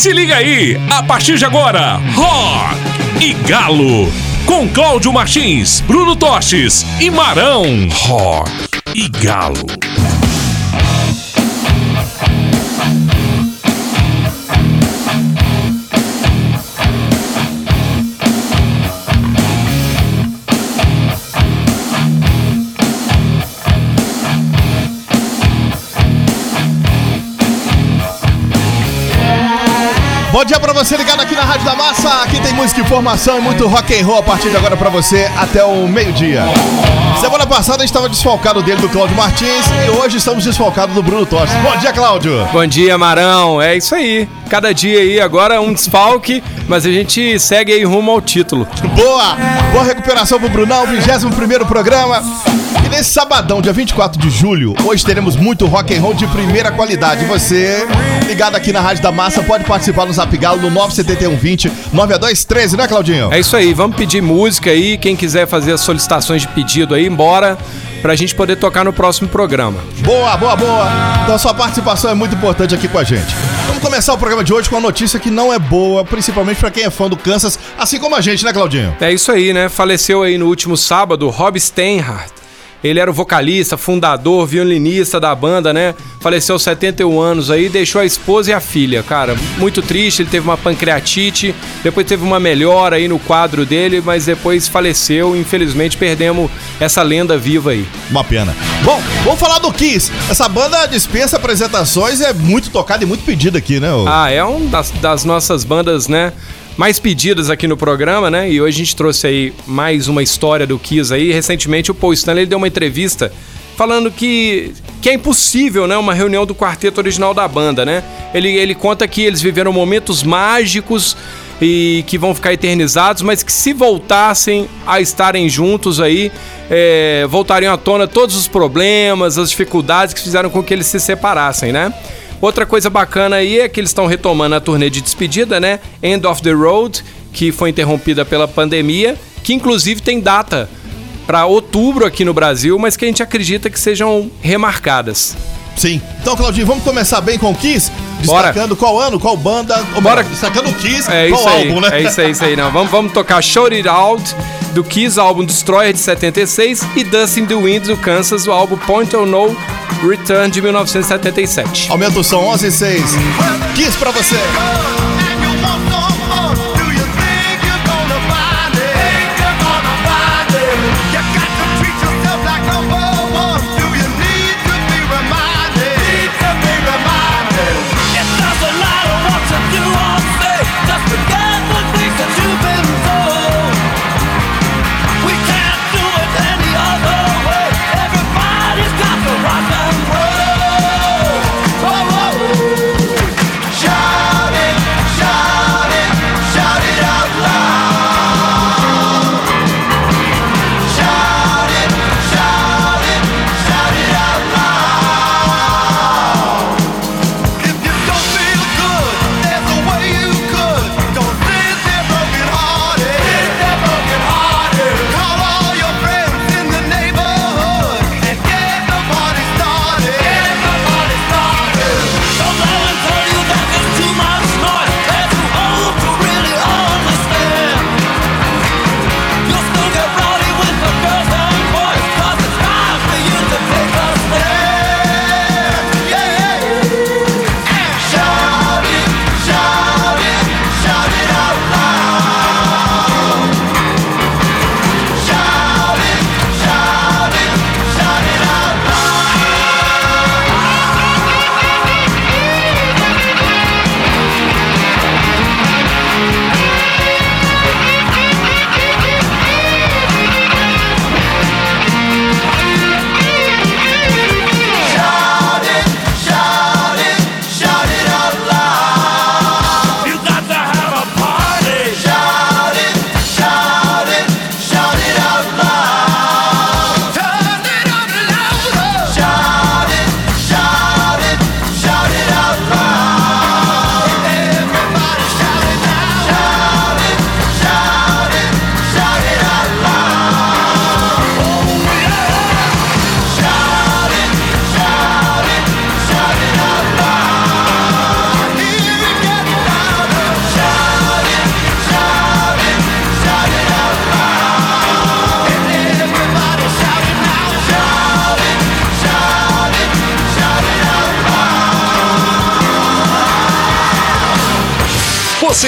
Se liga aí, a partir de agora, Rock e Galo. Com Cláudio Martins, Bruno Tostes e Marão. Rock e Galo. Bom dia pra você ligado aqui na Rádio da Massa. Aqui tem música, informação e muito rock and roll a partir de agora pra você até o meio-dia. Semana passada a gente estava desfalcado dele do Cláudio Martins e hoje estamos desfalcados do Bruno Tostes. Bom dia, Cláudio. Bom dia, Marão. É isso aí. Cada dia aí agora um desfalque, mas a gente segue aí rumo ao título. Boa! Boa recuperação pro Brunão, 21 primeiro programa. E nesse sabadão, dia 24 de julho, hoje teremos muito rock and roll de primeira qualidade. Você, ligado aqui na Rádio da Massa, pode participar no Zap Galo no 97120 9213, né, Claudinho? É isso aí, vamos pedir música aí. Quem quiser fazer as solicitações de pedido aí, embora pra gente poder tocar no próximo programa. Boa, boa, boa. Então sua participação é muito importante aqui com a gente. Vamos começar o programa de hoje com uma notícia que não é boa, principalmente pra quem é fã do Kansas, assim como a gente, né, Claudinho? É isso aí, né? Faleceu aí no último sábado Rob Steinhardt. Ele era o vocalista, fundador, violinista da banda, né? Faleceu aos 71 anos aí, deixou a esposa e a filha, cara. Muito triste, ele teve uma pancreatite, depois teve uma melhora aí no quadro dele, mas depois faleceu. Infelizmente perdemos essa lenda viva aí. Uma pena. Bom, vamos falar do Kiss. Essa banda dispensa apresentações, é muito tocada e muito pedida aqui, né? Ah, é um das, das nossas bandas, né? Mais pedidas aqui no programa, né? E hoje a gente trouxe aí mais uma história do Kiss aí. Recentemente o Paul Stanley deu uma entrevista falando que, que é impossível, né? Uma reunião do quarteto original da banda, né? Ele, ele conta que eles viveram momentos mágicos e que vão ficar eternizados, mas que se voltassem a estarem juntos aí, é, voltariam à tona todos os problemas, as dificuldades que fizeram com que eles se separassem, né? Outra coisa bacana aí é que eles estão retomando a turnê de despedida, né? End of the Road, que foi interrompida pela pandemia, que inclusive tem data para outubro aqui no Brasil, mas que a gente acredita que sejam remarcadas. Sim. Então, Claudinho, vamos começar bem com o Kiss? Bora. Destacando qual ano, qual banda. Bora. Destacando o Kiss, É qual isso aí, álbum, né? é isso aí, isso aí. Não, vamos, vamos tocar Shout It Out do Kiss, o álbum Destroyer de 76 e Dust in the Wind do Kansas, o álbum Point of No Return de 1977. Aumenta o som, 11 e 6. Kiss pra você.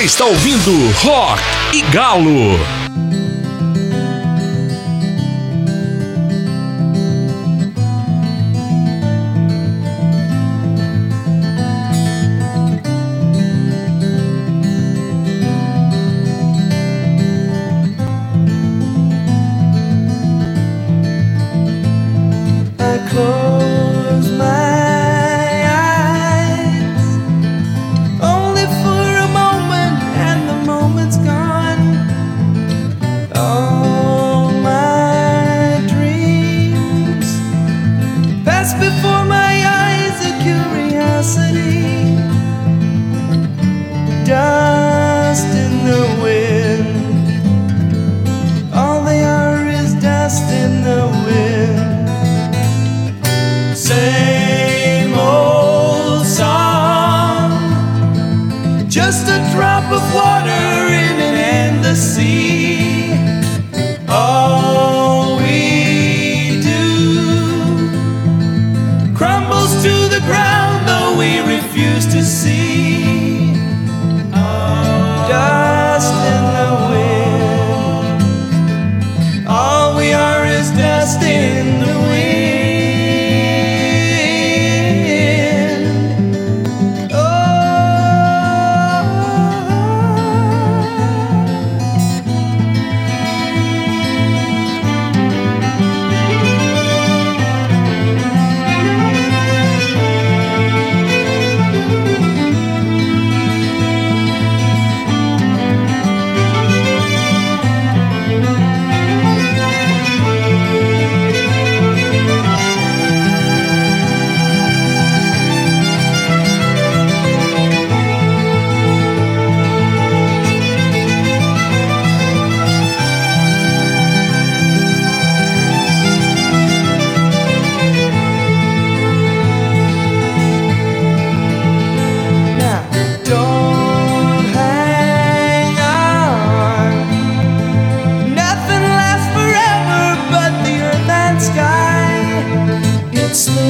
Você está ouvindo Rock e Galo.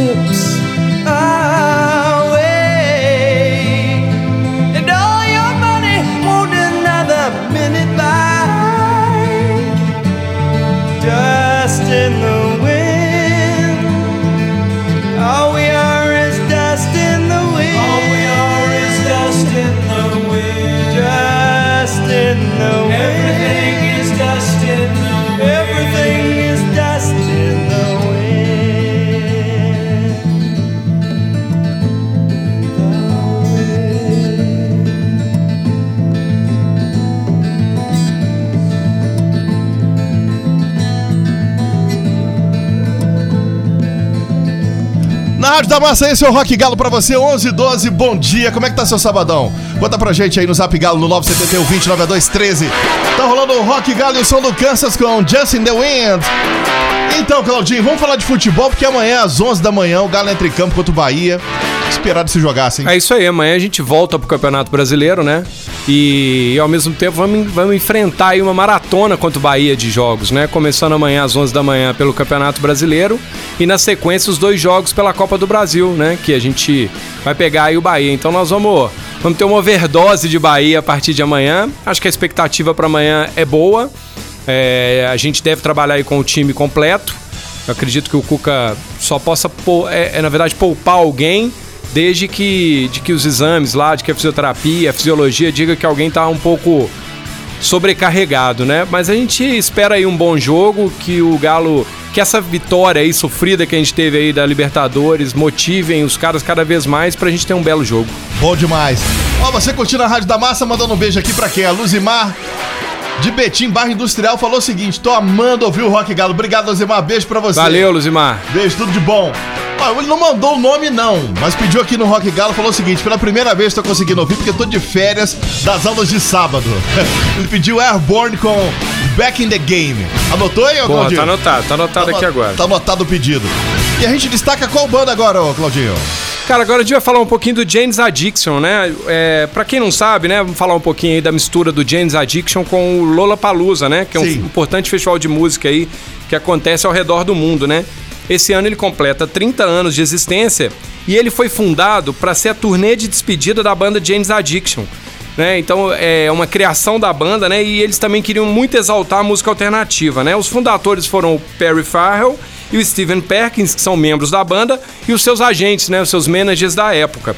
It Rádio da Massa, esse é o Rock Galo pra você, 11 h 12 bom dia. Como é que tá seu sabadão? Conta pra gente aí no Zap Galo, no 971 20 9213. Tá rolando o Rock Galo e o som do Kansas com Justin the Wind. Então, Claudinho, vamos falar de futebol, porque amanhã às 11 da manhã o Galo entra em campo contra o Bahia. Esperado se jogasse, hein? É isso aí, amanhã a gente volta pro Campeonato Brasileiro, né? E, e ao mesmo tempo vamos, vamos enfrentar aí uma maratona contra o Bahia de jogos, né? Começando amanhã às 11 da manhã pelo Campeonato Brasileiro e na sequência os dois jogos pela Copa do Brasil, né? Que a gente vai pegar aí o Bahia. Então nós vamos, vamos ter uma overdose de Bahia a partir de amanhã. Acho que a expectativa para amanhã é boa. É, a gente deve trabalhar aí com o time completo. Eu acredito que o Cuca só possa, é, é, na verdade, poupar alguém desde que, de que os exames lá, de que a fisioterapia, a fisiologia diga que alguém tá um pouco sobrecarregado, né? Mas a gente espera aí um bom jogo, que o Galo, que essa vitória aí sofrida que a gente teve aí da Libertadores motivem os caras cada vez mais pra gente ter um belo jogo. Bom demais. Ó, você curtindo a Rádio da Massa, mandando um beijo aqui pra quem? A Luzimar de Betim, Barra Industrial, falou o seguinte: tô amando ouvir o Rock Galo. Obrigado, Luzimar. Beijo pra você. Valeu, Luzimar. Beijo, tudo de bom. Ó, ele não mandou o nome, não, mas pediu aqui no Rock Galo, falou o seguinte: pela primeira vez tô conseguindo ouvir, porque tô de férias das aulas de sábado. Ele pediu Airborne com Back in the Game. Anotou aí, ô Porra, Claudinho? tá anotado, tá anotado aqui ano- agora. Tá anotado o pedido. E a gente destaca qual banda agora, ô Claudinho? Cara, agora a gente vai falar um pouquinho do James Addiction, né? É, pra quem não sabe, né, vamos falar um pouquinho aí da mistura do James Addiction com o Lollapalooza, né? Que é um Sim. importante festival de música aí que acontece ao redor do mundo, né? Esse ano ele completa 30 anos de existência e ele foi fundado para ser a turnê de despedida da banda James Addiction. Né? Então é uma criação da banda, né? E eles também queriam muito exaltar a música alternativa, né? Os fundadores foram o Perry Farrell e o Steven Perkins, que são membros da banda, e os seus agentes, né, os seus managers da época.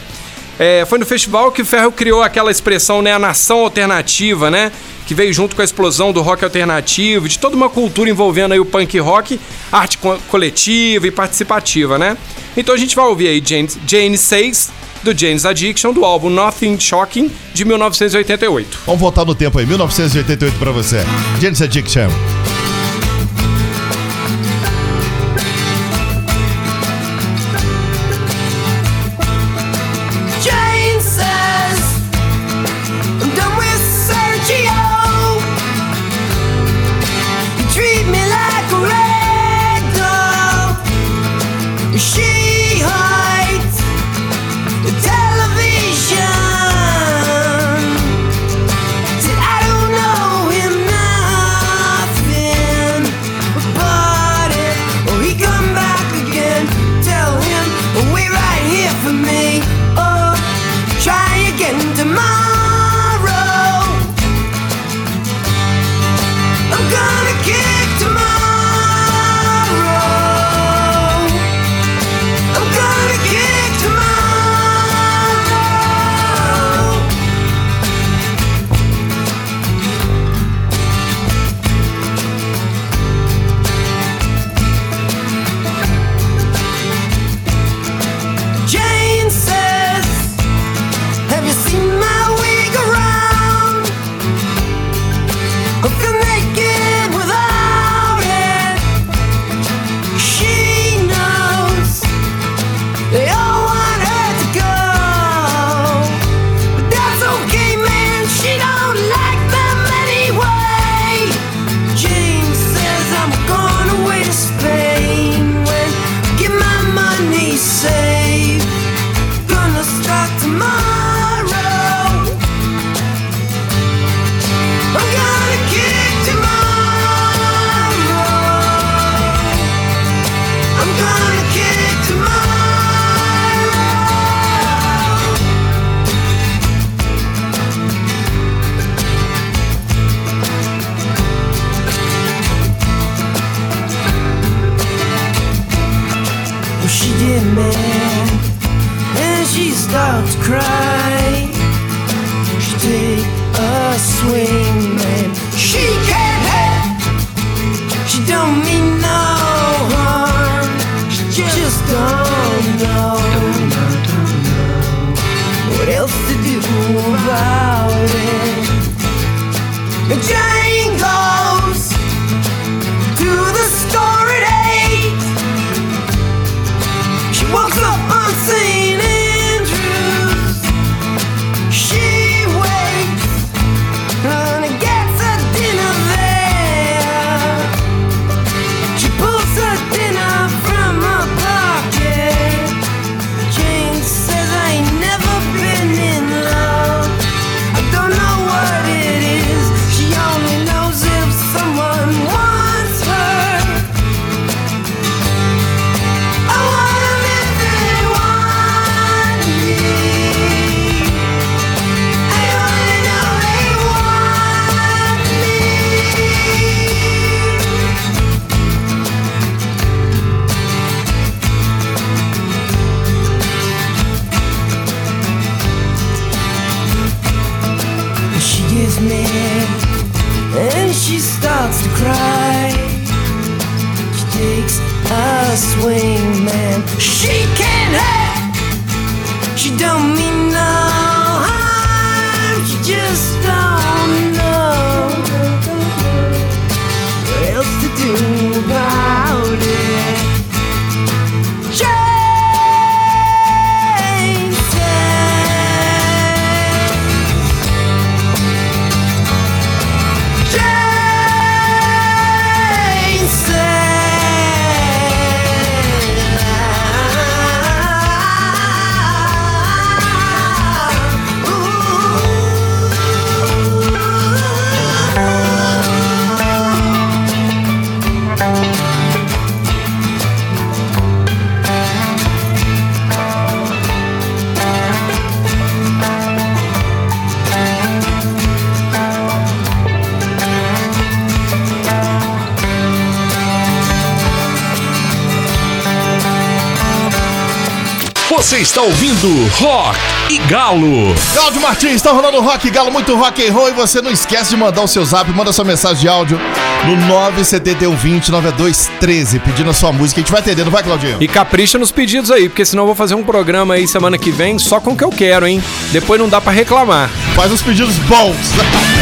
É, foi no festival que o Ferro criou aquela expressão, né, a nação alternativa, né, que veio junto com a explosão do rock alternativo, de toda uma cultura envolvendo aí o punk rock, arte co coletiva e participativa, né. Então a gente vai ouvir aí James, Jane 6, do James Addiction, do álbum Nothing Shocking, de 1988. Vamos voltar no tempo aí, 1988 para você. James Addiction. Você está ouvindo Rock e Galo. Cláudio Martins, tá rolando rock galo, muito rock and roll. E você não esquece de mandar o seu zap, manda sua mensagem de áudio no 97120 9213, pedindo a sua música. A gente vai atender, não vai, Claudinho? E capricha nos pedidos aí, porque senão eu vou fazer um programa aí semana que vem só com o que eu quero, hein? Depois não dá pra reclamar. Faz uns pedidos bons.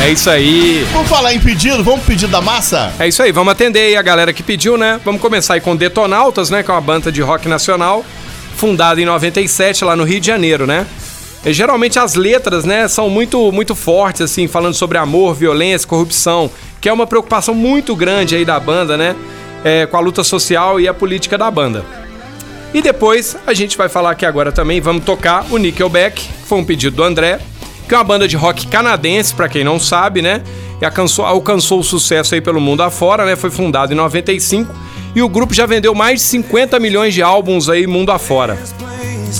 É isso aí. Vamos falar em pedido, vamos pedido da massa? É isso aí, vamos atender aí a galera que pediu, né? Vamos começar aí com Detonautas, né? Que é uma banda de rock nacional, fundada em 97 lá no Rio de Janeiro, né? E, geralmente as letras, né, são muito, muito fortes, assim, falando sobre amor, violência, corrupção, que é uma preocupação muito grande aí da banda, né? É, com a luta social e a política da banda. E depois a gente vai falar aqui agora também, vamos tocar o Nickelback, que foi um pedido do André, que é uma banda de rock canadense, pra quem não sabe, né? E alcançou, alcançou o sucesso aí pelo mundo afora, né? Foi fundado em 95 e o grupo já vendeu mais de 50 milhões de álbuns aí mundo afora.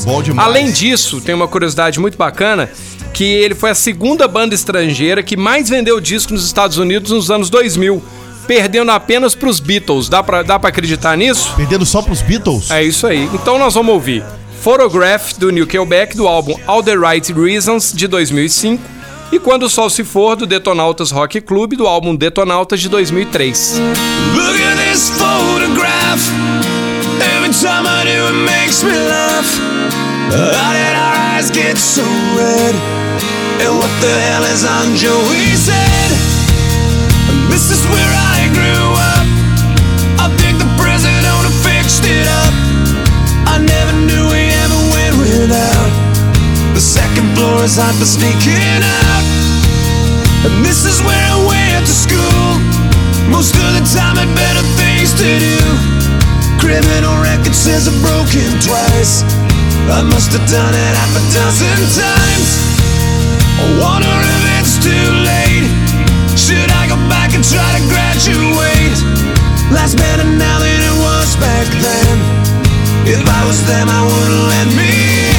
Bom demais. Além disso, tem uma curiosidade muito bacana, que ele foi a segunda banda estrangeira que mais vendeu discos nos Estados Unidos nos anos 2000, perdendo apenas pros Beatles. Dá pra, dá pra acreditar nisso? Perdendo só pros Beatles? É isso aí. Então nós vamos ouvir Photograph do Nickelback do álbum All the Right Reasons de 2005 e Quando o Sol se For do Detonautas Rock Club do álbum Detonautas de 2003. Look at this photograph. Every time I do, second floor is hot for sneaking out. And this is where I went to school. Most of the time had better things to do. Criminal record says I've broken twice. I must have done it half a dozen times. I wonder if it's too late. Should I go back and try to graduate? Life's better now than it was back then. If I was them, I wouldn't let me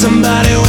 somebody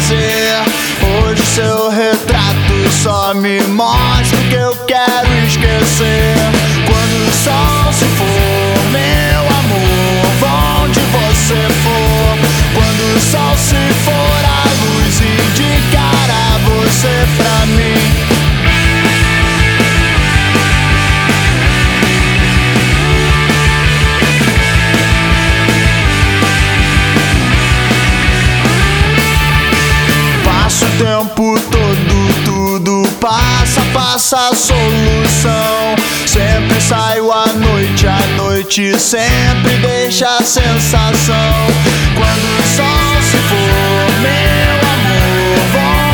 fazer. Hoje seu retrato só me mostra o que eu quero esquecer. Quando o sol se for, passa, passa a solução. Sempre saio à noite, à noite sempre deixa a sensação. Quando o sol se for, meu amor,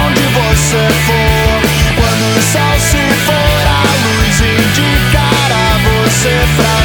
onde você for. Quando o sol se for, a luz indicará você pra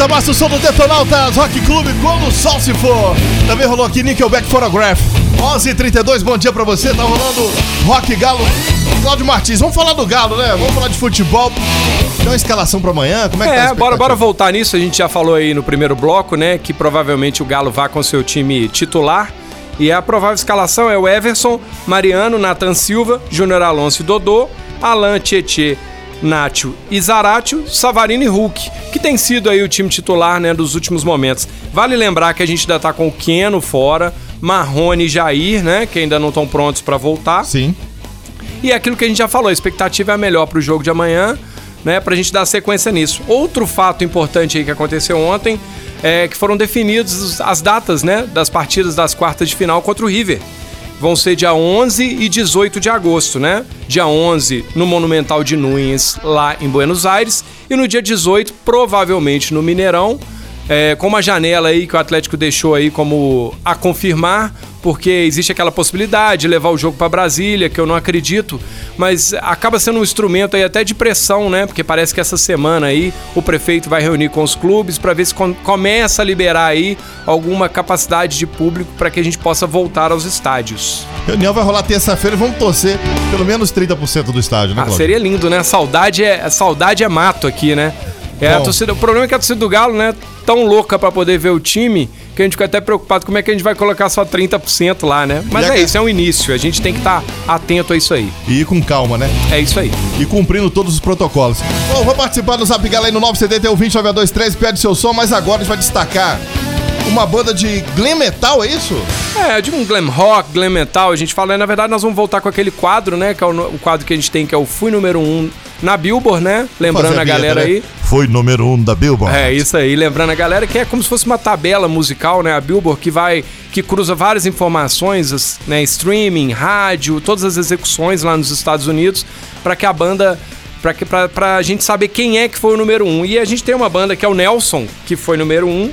Na Rádio da Massa, o som do Detonautas Rock Clube, quando o sol se for. Também rolou aqui Nickelback Photograph. 11h32, bom dia pra você. Tá rolando Rock Galo. Cláudio Martins, vamos falar do Galo, né? Vamos falar de futebol. Tem uma escalação pra amanhã? Como é que tá É, bora, expectativa? bora voltar nisso. A gente já falou aí no primeiro bloco, né? Que provavelmente o Galo vá com seu time titular. E a provável escalação é o Everson, Mariano, Nathan Silva, Júnior Alonso e Dodô, Alan Tietê, Nátio e Zaratio, Savarino e Hulk, que tem sido aí o time titular, né, dos últimos momentos. Vale lembrar que a gente ainda tá com o Keno fora, Marrone e Jair, né, que ainda não estão prontos pra voltar. Sim. E é aquilo que a gente já falou, a expectativa é a melhor pro jogo de amanhã, né? Pra gente dar sequência nisso. Outro fato importante aí que aconteceu ontem é que foram definidos as datas, né? Das partidas das quartas de final contra o River. Vão ser dia 11 e 18 de agosto, né? Dia 11 no Monumental de Nunes, lá em Buenos Aires. E no dia 18, provavelmente no Mineirão. É, com uma janela aí que o Atlético deixou aí como a confirmar, porque existe aquela possibilidade de levar o jogo para Brasília, que eu não acredito, mas acaba sendo um instrumento aí até de pressão, né? Porque parece que essa semana aí o prefeito vai reunir com os clubes para ver se com- começa a liberar aí alguma capacidade de público para que a gente possa voltar aos estádios. Reunião vai rolar terça-feira e vamos torcer pelo menos 30% do estádio, né, Ah, seria lindo, né? Saudade é, saudade é mato aqui, né? É, a torcida, o problema é que a torcida do Galo, né, tão louca pra poder ver o time que a gente fica até preocupado como é que a gente vai colocar só 30% lá, né? Mas a é que- isso, é um início. A gente tem que estar atento a isso aí. E ir com calma, né? É isso aí. E cumprindo todos os protocolos. Bom, vou participar do Zap Gala aí no 971 20 pede seu som, mas agora a gente vai destacar uma banda de glam metal, é isso? É, de um glam rock, glam metal, a gente fala, na verdade nós vamos voltar com aquele quadro, né, que é o, o quadro que a gente tem, que é o Fui Número 1 um na Billboard, né? Lembrando a vinheta, galera né? aí. Foi número um da Billboard. É, isso aí, lembrando a galera que é como se fosse uma tabela musical, né? A Billboard que vai, que cruza várias informações, né? Streaming, rádio, todas as execuções lá nos Estados Unidos, para que a banda. Pra, que, pra, pra gente saber quem é que foi o número um. E a gente tem uma banda que é o Nelson, que foi número um.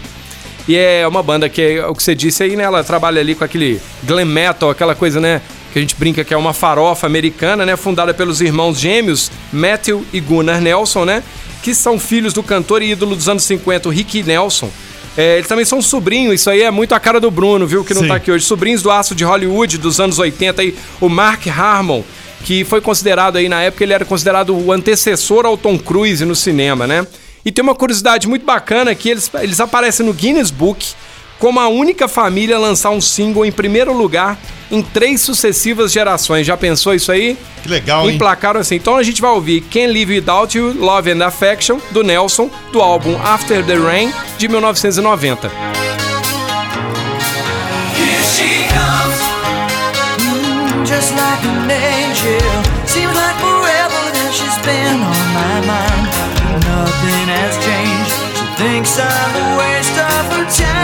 E é uma banda que é o que você disse aí, né? Ela trabalha ali com aquele glam metal, aquela coisa, né? Que a gente brinca que é uma farofa americana, né? Fundada pelos irmãos gêmeos Matthew e Gunnar Nelson, né? Que são filhos do cantor e ídolo dos anos 50, o Ricky Nelson. É, eles também são sobrinhos, isso aí é muito a cara do Bruno, viu? Que não Sim. tá aqui hoje. Sobrinhos do aço de Hollywood dos anos 80 aí, o Mark Harmon, que foi considerado aí na época, ele era considerado o antecessor ao Tom Cruise no cinema, né? E tem uma curiosidade muito bacana que eles, eles aparecem no Guinness Book como a única família a lançar um single em primeiro lugar em três sucessivas gerações. Já pensou isso aí? Que legal, hein? Emplacaram assim. Então a gente vai ouvir Can't Live Without You, Love and Affection, do Nelson, do álbum After the Rain, de 1990. Here she comes, Mm, just like an angel. Seems like forever that she's been on my mind. Nothing has changed. She thinks I'm a waste of her time.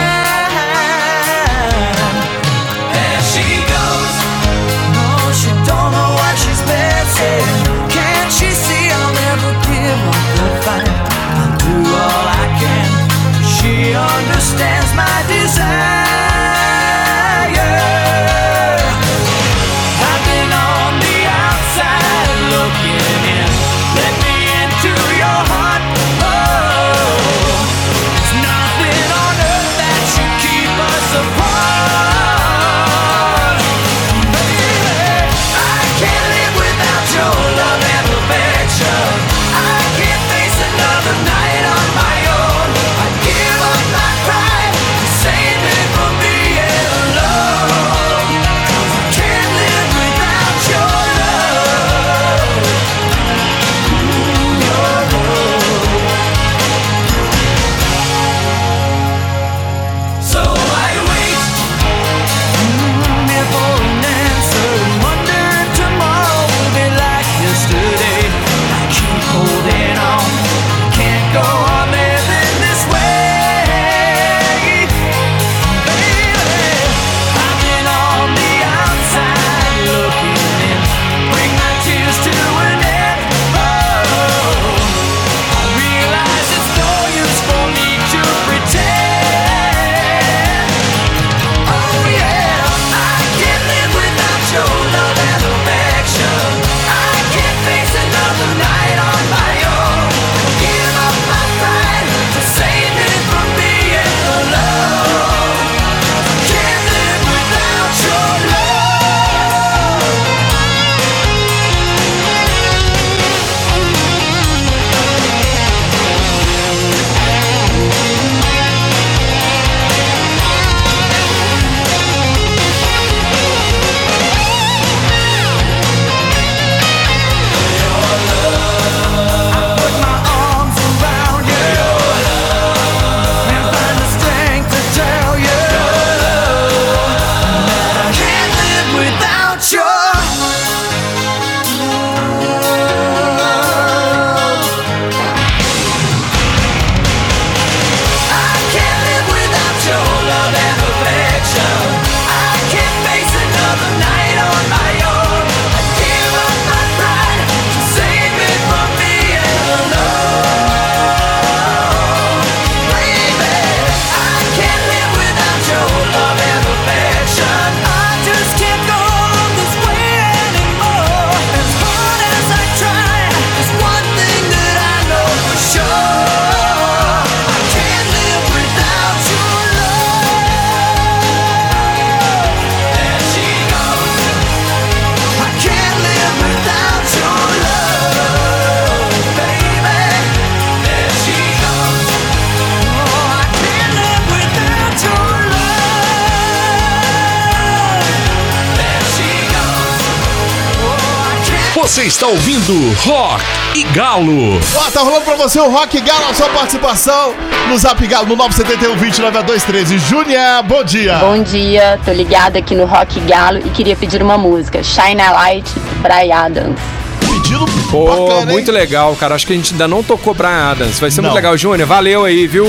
Você está ouvindo Rock e Galo. Ó, tá rolando pra você o Rock Galo, a sua participação no Zap Galo no 971 20 9213. Júnior, bom dia. Bom dia, tô ligada aqui no Rock Galo e queria pedir uma música, Shine a Light, Brian Adams. Pedido Pô, bacana, muito hein? legal, cara. Acho que a gente ainda não tocou Brian Adams. Vai ser Não. muito legal, Júnior. Valeu aí, viu?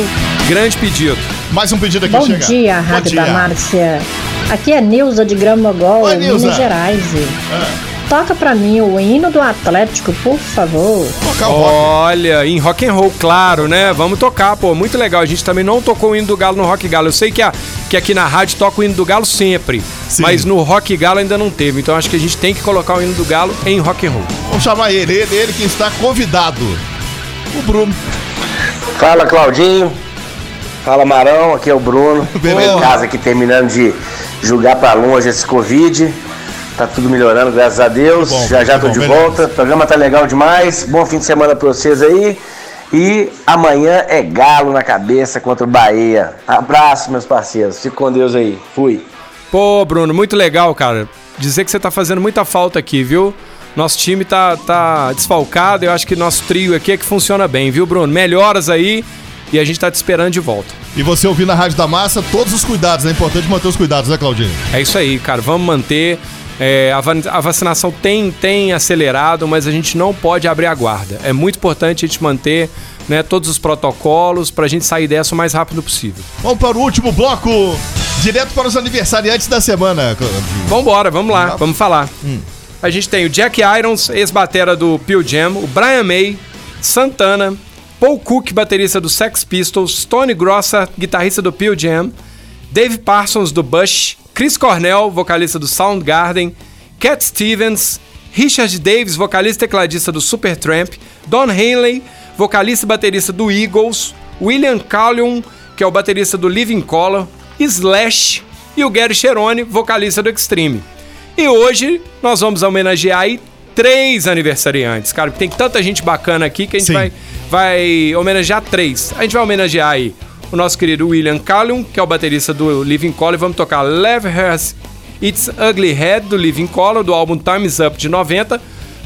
Grande pedido. Mais um pedido aqui Bom chega. dia, Bom Rádio dia. da Márcia. Aqui é Neuza de Gramogol, Oi. Minas Gerais. Ah, Toca pra mim o hino do Atlético, por favor. tocar o rock. Olha, em rock and roll, claro, né? Vamos tocar, pô, muito legal. A gente também não tocou o hino do Galo no Rock Galo. Eu sei que, a, que aqui na rádio toca o hino do Galo sempre, Sim. mas no Rock Galo ainda não teve. Então acho que a gente tem que colocar o hino do Galo em rock and roll. Vamos chamar ele, ele, ele que está convidado. O Bruno. Fala Claudinho, fala Marão, aqui é o Bruno. Beleza. Em casa aqui terminando de julgar pra longe esse Covid. Tá tudo melhorando, graças a Deus. Bom, já já tô bom, de melhor. volta. O programa tá legal demais. Bom fim de semana pra vocês aí. E amanhã é galo na cabeça contra o Bahia. Abraço, meus parceiros. Fico com Deus aí. Fui. Pô, Bruno, muito legal, cara. Dizer que você tá fazendo muita falta aqui, viu? Nosso time tá, tá desfalcado. Eu acho que nosso trio aqui é que funciona bem, viu, Bruno? Melhoras aí e a gente tá te esperando de volta. E você ouvindo na Rádio da Massa, todos os cuidados. É importante manter os cuidados, né, Claudinho? É isso aí, cara. Vamos manter. É, a, va- a vacinação tem, tem acelerado, mas a gente não pode abrir a guarda. É muito importante a gente manter né, todos os protocolos para a gente sair dessa o mais rápido possível. Vamos para o último bloco. Direto para os aniversariantes da semana. Vambora, vamos lá, vamos falar. A gente tem o Jack Irons, ex-batera do Pearl Jam, o Brian May, Santana, Paul Cook, baterista do Sex Pistols, Tony Grossa, guitarrista do Pearl Jam, Dave Parsons do Bush, Chris Cornell, vocalista do Soundgarden, Cat Stevens, Richard Davis, vocalista e tecladista do Supertramp, Don Henley, vocalista e baterista do Eagles, William Callion, que é o baterista do Living Color, Slash e o Gary Cherone, vocalista do Extreme. E hoje nós vamos homenagear aí três aniversariantes, cara, porque tem tanta gente bacana aqui que a gente Sim. vai, vai homenagear três. A gente vai homenagear aí o nosso querido William Callion, que é o baterista do Living Color, e vamos tocar Love Has It's Ugly Head, do Living Color, do álbum Time's Up, de 90,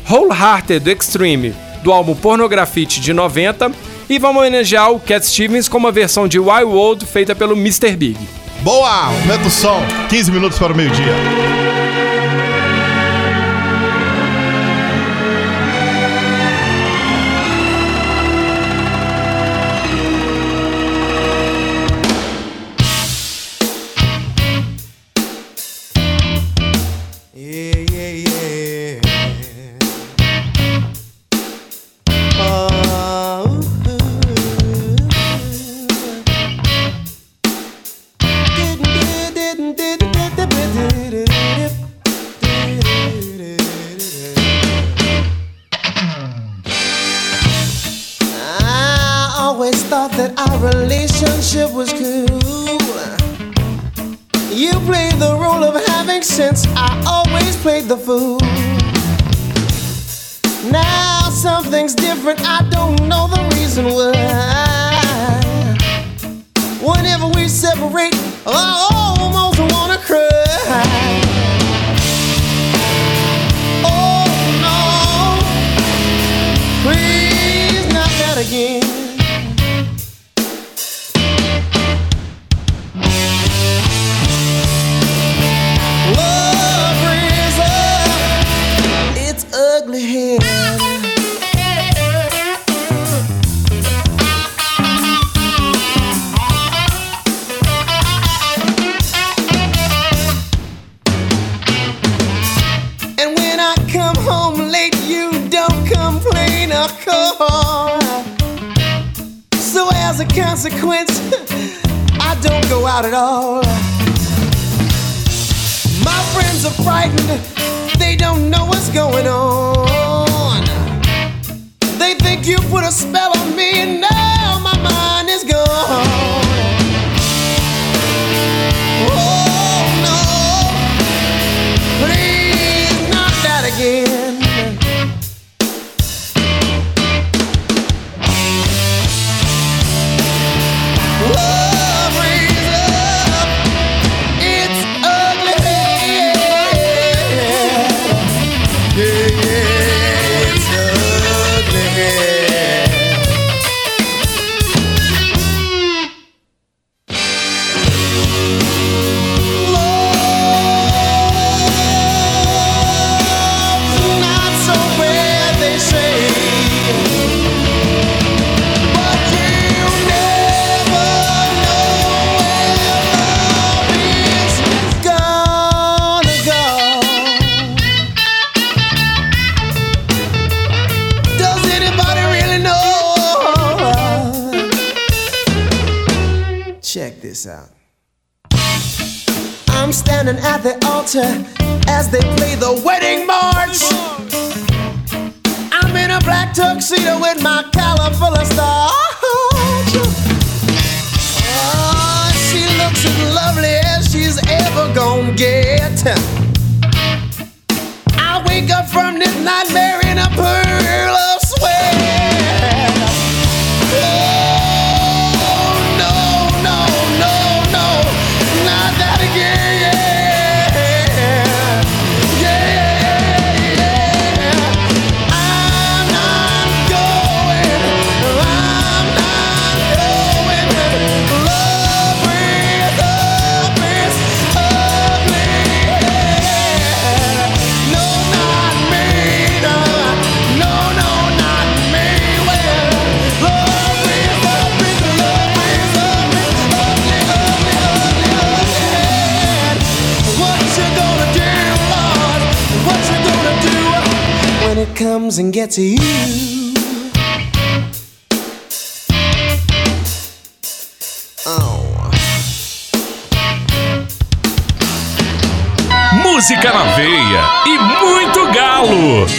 Wholehearted do Extreme, do álbum Pornografite, de 90, e vamos homenagear o Cat Stevens com uma versão de Wild World feita pelo Mr. Big. Boa! Aumenta o som. 15 minutos para o meio-dia. Consequence, I don't go out at all. My friends are frightened, they don't know what's going on. They think you put a spell on me, and now with my oh, she looks as lovely as she's ever gonna get. I wake up from this nightmare in a pearl of sweat. get to you. Música na veia e muito galo.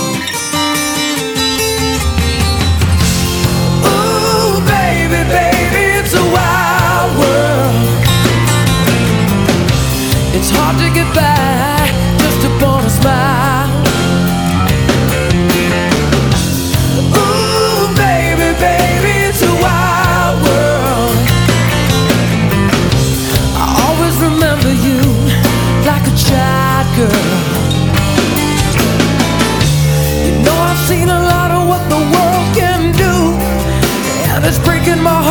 It's hard to get by just upon a smile. My heart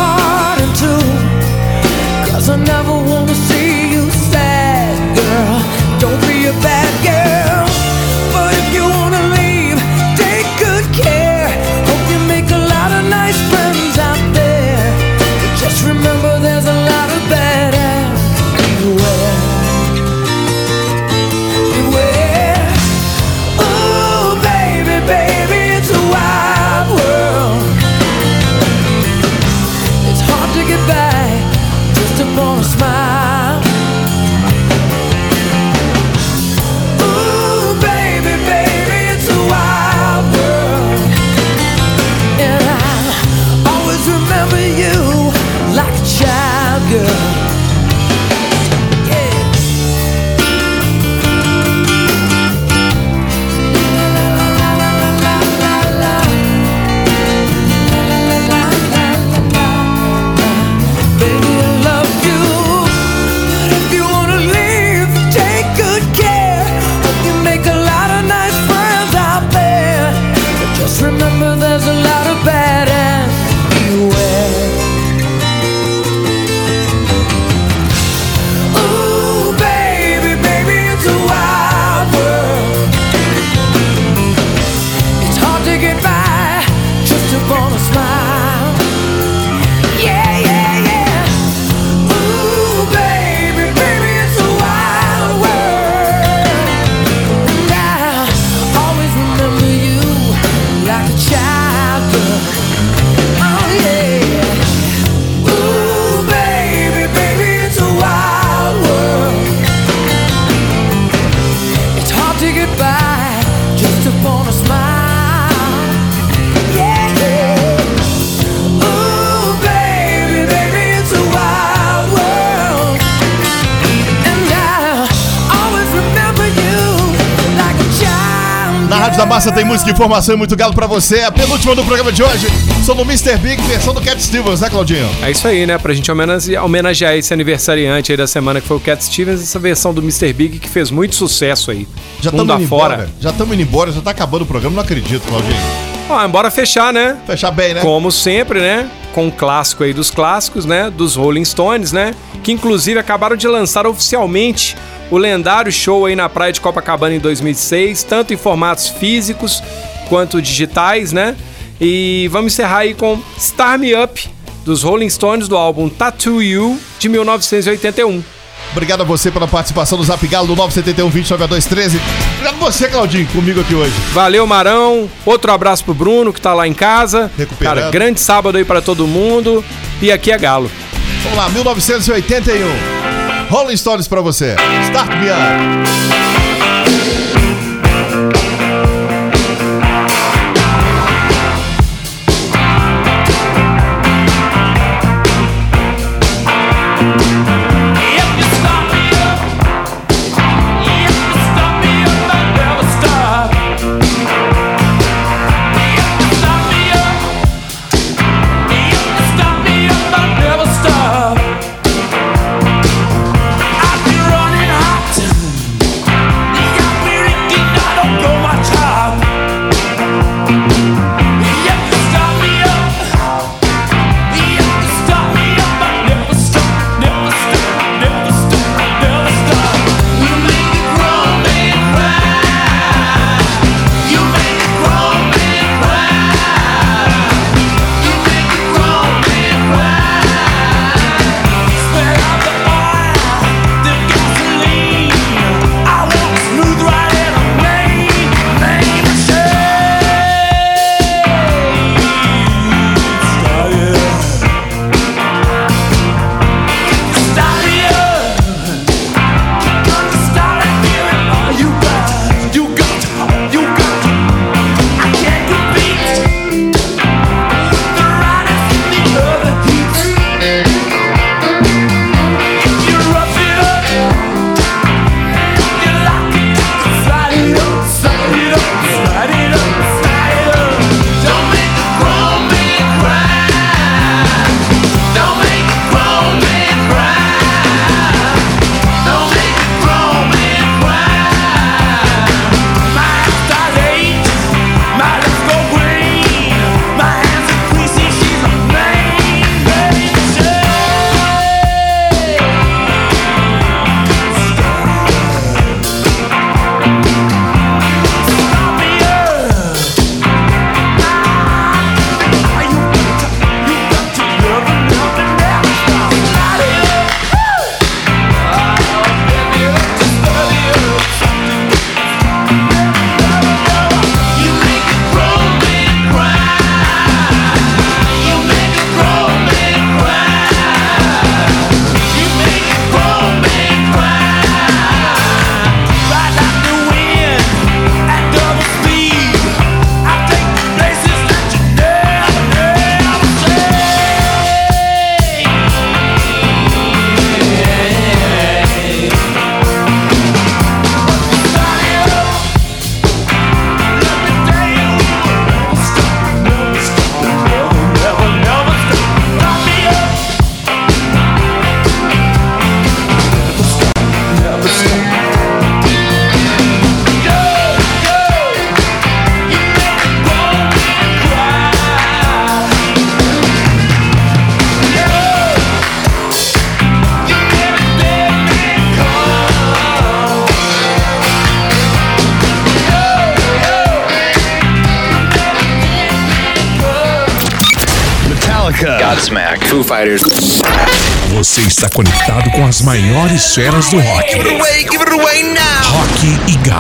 da Massa tem música, informação e muito galo pra você. É a penúltima do programa de hoje. Sou do Mr. Big, versão do Cat Stevens, né, Claudinho? É isso aí, né? Pra gente homenagear, esse aniversariante aí da semana que foi o Cat Stevens, essa versão do Mr. Big que fez muito sucesso aí. Já estamos indo afora. embora. Já estamos indo embora, já tá acabando o programa, não acredito, Claudinho. Ó, embora fechar, né? Fechar bem, né? Como sempre, né? Com um clássico aí dos clássicos, né? Dos Rolling Stones, né? Que inclusive acabaram de lançar oficialmente o lendário show aí na praia de Copacabana em 2006, tanto em formatos físicos quanto digitais, né? E vamos encerrar aí com Star Me Up, dos Rolling Stones, do álbum Tattoo You, de 1981. Obrigado a você pela participação no Zap Galo do 971 209213. Obrigado a você, Claudinho, comigo aqui hoje. Valeu, Marão. Outro abraço pro Bruno, que tá lá em casa. Recuperando. Cara, grande sábado aí pra todo mundo. E aqui é Galo. Vamos lá, 1981. Rolling Stones pra você. Start Me Up. Está conectado com as maiores feras do rock. Give it away now. Rock e Galo.